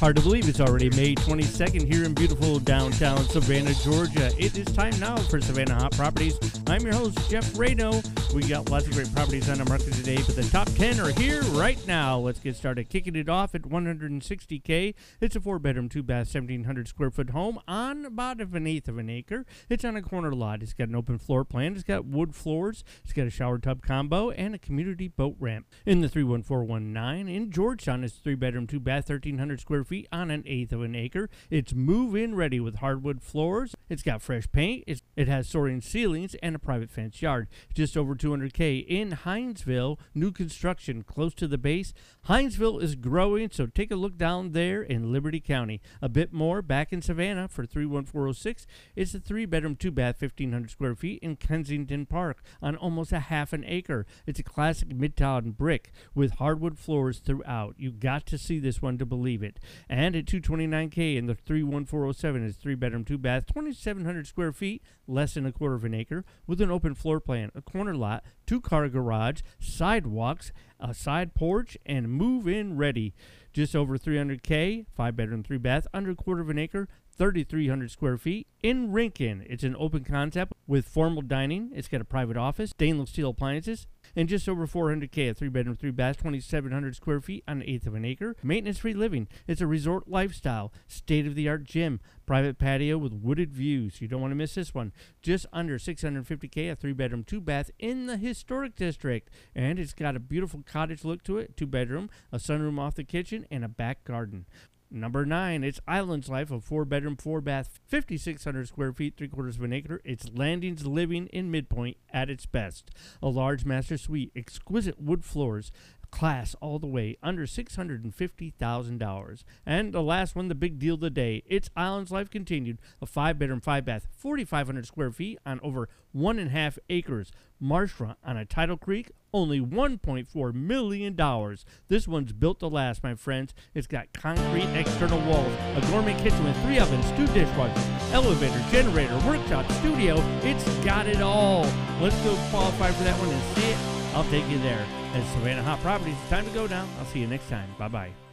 Hard to believe it's already May 22nd here in beautiful downtown Savannah, Georgia. It is time now for Savannah Hot Properties. I'm your host, Jeff Rado. We got lots of great properties on the market today, but the top 10 are here right now. Let's get started. Kicking it off at 160K. It's a four bedroom, two bath, 1,700 square foot home on about an eighth of an acre. It's on a corner lot. It's got an open floor plan. It's got wood floors. It's got a shower tub combo and a community boat ramp. In the 31419 in Georgetown, it's three bedroom, two bath, 1,300 square feet on an eighth of an acre. It's move in ready with hardwood floors. It's got fresh paint. It's, it has soaring ceilings and a private fenced yard. Just over 200K in Hinesville, new construction close to the base. Hinesville is growing, so take a look down there in Liberty County. A bit more back in Savannah for 31406. It's a three bedroom, two bath, 1,500 square feet in Kensington Park on almost a half an acre. It's a classic midtown brick with hardwood floors throughout. You got to see this one to believe it. And at 229K in the 31407 is three bedroom, two bath, 2,700 square feet, less than a quarter of an acre, with an open floor plan, a corner lot, two car garage, sidewalks, a side porch, and move in ready. Just over 300K, five bedroom, three bath, under a quarter of an acre, 3,300 square feet in Rincon. It's an open concept with formal dining. It's got a private office, stainless steel appliances, and just over 400k, a three bedroom, three bath, 2,700 square feet on an eighth of an acre. Maintenance free living. It's a resort lifestyle, state of the art gym, private patio with wooded views. You don't want to miss this one. Just under 650k, a three bedroom, two bath in the historic district, and it's got a beautiful cottage look to it. Two bedroom, a sunroom off the kitchen, and a back garden. Number nine, it's Islands Life, a four bedroom, four bath, 5,600 square feet, three quarters of an acre. It's Landings Living in Midpoint at its best. A large master suite, exquisite wood floors, class all the way, under $650,000. And the last one, the big deal of the day, it's Islands Life Continued, a five bedroom, five bath, 4,500 square feet on over one and a half acres. Marshfront on a tidal creek, only $1.4 million. This one's built to last, my friends. It's got concrete external walls, a gourmet kitchen with three ovens, two dishwashers, elevator, generator, workshop, studio. It's got it all. Let's go qualify for that one and see it. I'll take you there. As Savannah Hot Properties, it's time to go down. I'll see you next time. Bye bye.